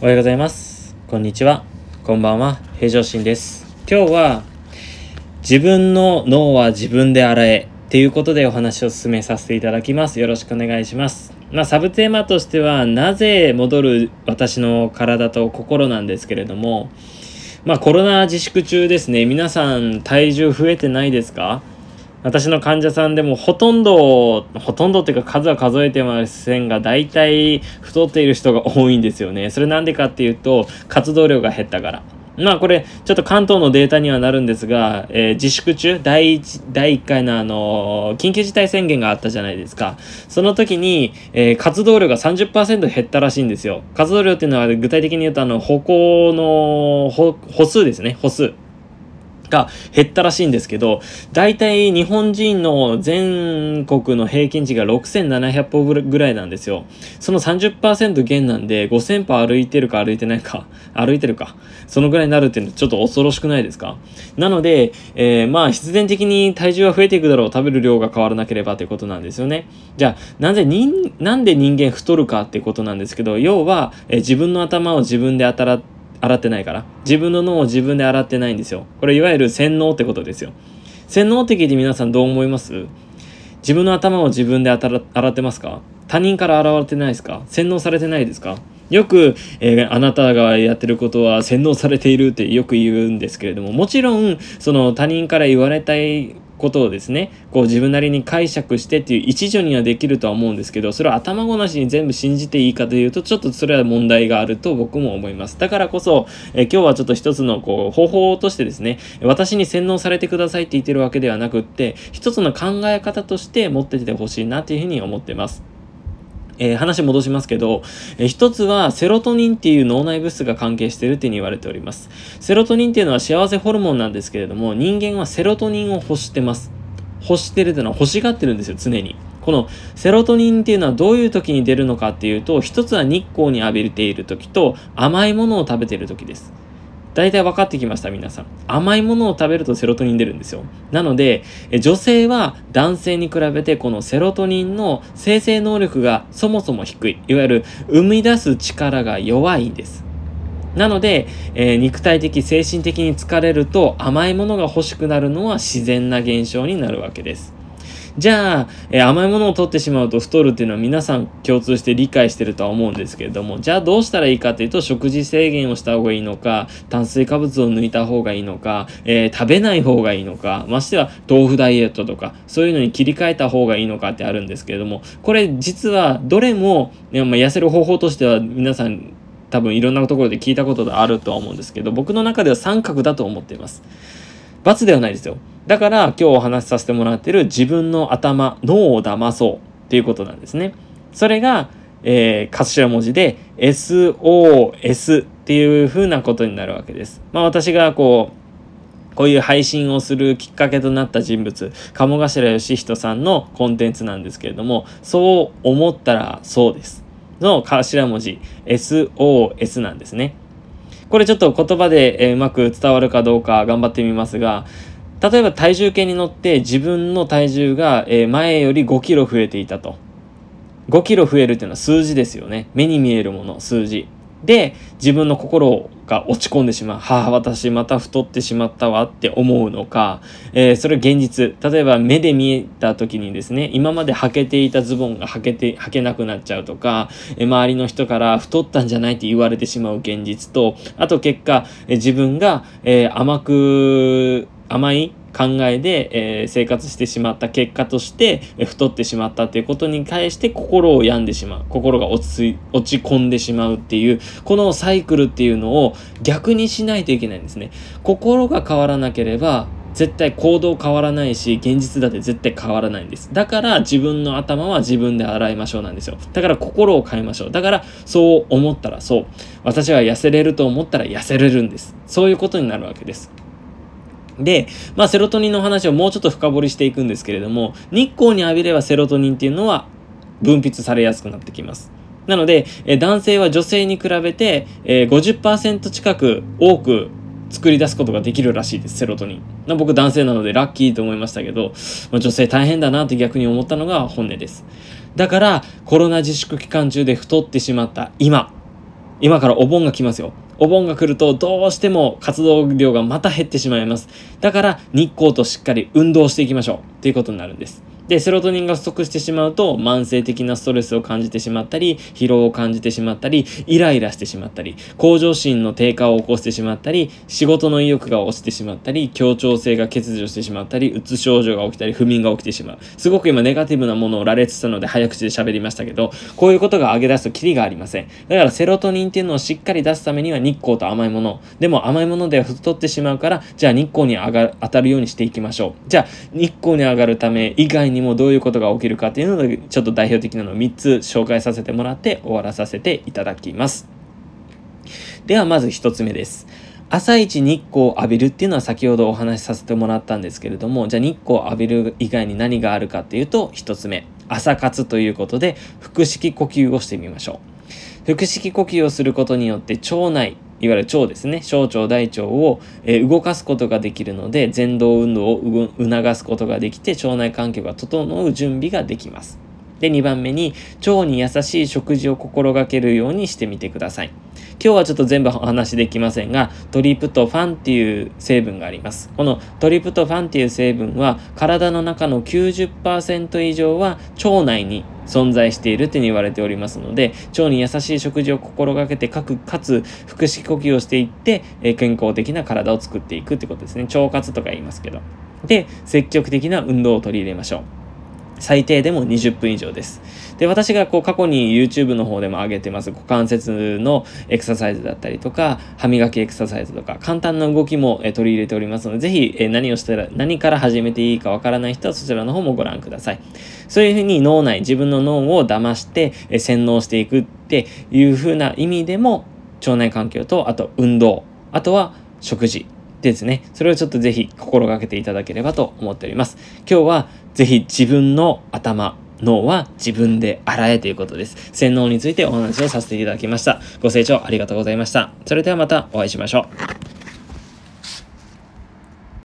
おはようございます。こんにちは。こんばんは。平常心です。今日は、自分の脳は自分で洗えっていうことでお話を進めさせていただきます。よろしくお願いします。まあ、サブテーマとしては、なぜ戻る私の体と心なんですけれども、まあ、コロナ自粛中ですね。皆さん、体重増えてないですか？私の患者さんでもほとんど、ほとんどっていうか数は数えてませんが、大体太っている人が多いんですよね。それなんでかっていうと、活動量が減ったから。まあこれ、ちょっと関東のデータにはなるんですが、えー自粛中、第一、第1回のあの緊急事態宣言があったじゃないですか。その時に、えー活動量が30%減ったらしいんですよ。活動量っていうのは具体的に言うと、あの、歩行の、歩数ですね、歩数。が減ったらしいんですけど、大体日本人の全国の平均値が6700歩ぐらいなんですよ。その30%減なんで5000歩歩いてるか歩いてないか、歩いてるか、そのぐらいになるっていうのはちょっと恐ろしくないですか？なので、えーまあ必然的に体重は増えていくだろう、食べる量が変わらなければということなんですよね。じゃあ、なぜ人、なんで人間太るかってことなんですけど、要は、えー自分の頭を自分で当たら洗ってないから。自分の脳を自分で洗ってないんですよ。これいわゆる洗脳ってことですよ。洗脳って聞いて皆さんどう思います？自分の頭を自分で洗洗ってますか？他人から洗われてないですか？洗脳されてないですか？よく、えーあなたがやってることは洗脳されているってよく言うんですけれども、もちろん、その他人から言われたいことをですね、こう自分なりに解釈してっていう一助にはできるとは思うんですけど、それを頭ごなしに全部信じていいかというと、ちょっとそれは問題があると僕も思います。だからこそ、え今日はちょっと一つのこう方法としてですね、私に洗脳されてくださいって言ってるわけではなくって、一つの考え方として持っててほしいなというふうに思ってます。えー話戻しますけど、えー一つはセロトニンっていう脳内物質が関係してるっていうに言われております。セロトニンっていうのは幸せホルモンなんですけれども、人間はセロトニンを欲してます。欲してるっていうのは欲しがってるんですよ、常に。このセロトニンっていうのはどういう時に出るのかっていうと、一つは日光に浴びている時と甘いものを食べている時です。大体分かってきました、皆さん。甘いものを食べるとセロトニン出るんですよ。なので、女性は男性に比べてこのセロトニンの生成能力がそもそも低い。いわゆる生み出す力が弱いんです。なので、えー肉体的、精神的に疲れると甘いものが欲しくなるのは自然な現象になるわけです。じゃあ、甘いものを取ってしまうと太るっていうのは皆さん共通して理解してるとは思うんですけれども、じゃあどうしたらいいかというと、食事制限をした方がいいのか、炭水化物を抜いた方がいいのか、えー食べない方がいいのか、ましては豆腐ダイエットとか、そういうのに切り替えた方がいいのかってあるんですけれども、これ実はどれも、いやまあ、痩せる方法としては皆さん多分いろんなところで聞いたことがあるとは思うんですけど、僕の中では三角だと思っています。罰ではないですよ。だから今日お話しさせてもらってる自分の頭、脳を騙そうっていうことなんですね。それが、えー、頭文字で SOS っていう風なことになるわけです。まあ私がこう、こういう配信をするきっかけとなった人物、鴨頭義人さんのコンテンツなんですけれども、そう思ったらそうです。の頭文字 SOS なんですね。これちょっと言葉で、うまく伝わるかどうか頑張ってみますが、例えば体重計に乗って自分の体重が、前より5キロ増えていたと。5キロ増えるっていうのは数字ですよね。目に見えるもの、数字。で、自分の心が落ち込んでしまう。はあ、私また太ってしまったわって思うのか、えーそれ現実。例えば目で見えた時にですね、今まで履けていたズボンが履けて、履けなくなっちゃうとか、えー周りの人から太ったんじゃないって言われてしまう現実と、あと結果、えー自分が、え甘く、甘い考えで、えー生活してしまった結果として、え太ってしまったっていうことに対して心を病んでしまう。心が落ち落ち込んでしまうっていうこのサイクルっていうのを逆にしないといけないんですね。心が変わらなければ絶対行動変わらないし現実だって絶対変わらないんです。だから自分の頭は自分で洗いましょうなんですよ。だから心を変えましょう。だからそう思ったらそう。私は痩せれると思ったら痩せれるんです。そういうことになるわけです。で、まあ、セロトニンの話をもうちょっと深掘りしていくんですけれども、日光に浴びればセロトニンっていうのは分泌されやすくなってきます。なので、え男性は女性に比べて、え50%近く多く作り出すことができるらしいです、セロトニン。ま僕男性なのでラッキーと思いましたけど、まあ、女性大変だなって逆に思ったのが本音です。だから、コロナ自粛期間中で太ってしまった今、今からお盆が来ますよ。お盆が来るとどうしても活動量がまた減ってしまいます。だから日光としっかり運動していきましょうということになるんです。で、セロトニンが不足してしまうと、慢性的なストレスを感じてしまったり、疲労を感じてしまったり、イライラしてしまったり、向上心の低下を起こしてしまったり、仕事の意欲が落ちてしまったり、協調性が欠如してしまったり、うつ症状が起きたり、不眠が起きてしまう。すごく今ネガティブなものを羅列したので早口で喋りましたけど、こういうことが上げ出すとキリがありません。だからセロトニンっていうのをしっかり出すためには日光と甘いもの。でも甘いものでは太ってしまうから、じゃあ日光に上が当たるようにしていきましょう。じゃあ日光に上がるため以外ににもどういうことが起きるかっていうので、ちょっと代表的なのを3つ紹介させてもらって終わらさせていただきます。ではまず1つ目です。朝一日光を浴びるっていうのは先ほどお話しさせてもらったんですけれども、じゃあ日光を浴びる以外に何があるかっていうと、1つ目、朝活ということで、腹式呼吸をしてみましょう。腹式呼吸をすることによって腸内、いわゆる腸ですね。小腸大腸を、えー、動かすことができるので前動運動を促すことができて腸内環境が整う準備ができます。で2番目に腸に優しい食事を心がけるようにしてみてください。今日はちょっと全部お話できませんがトリプトファンっていう成分があります。このトリプトファンっていう成分は体の中の90%以上は腸内に存在しているって言われておりますので腸に優しい食事を心がけてかくかつ腹式呼吸をしていって、え健康的な体を作っていくってことですね。腸活とか言いますけど。で積極的な運動を取り入れましょう。最低でも20分以上です。で、私がこう過去に YouTube の方でも上げてます股関節のエクササイズだったりとか、歯磨きエクササイズとか、簡単な動きも、え取り入れておりますので、ぜひ、え何をしたら、何から始めていいかわからない人はそちらの方もご覧ください。そういうふうに脳内、自分の脳を騙して、え洗脳していくっていうふうな意味でも、腸内環境と、あと運動、あとは食事、ですね、それをちょっとぜひ心がけていただければと思っております。今日は是非自分の頭、脳は自分で洗えということです。洗脳についてお話をさせていただきました。ご清聴ありがとうございました。それではまたお会いしましょう。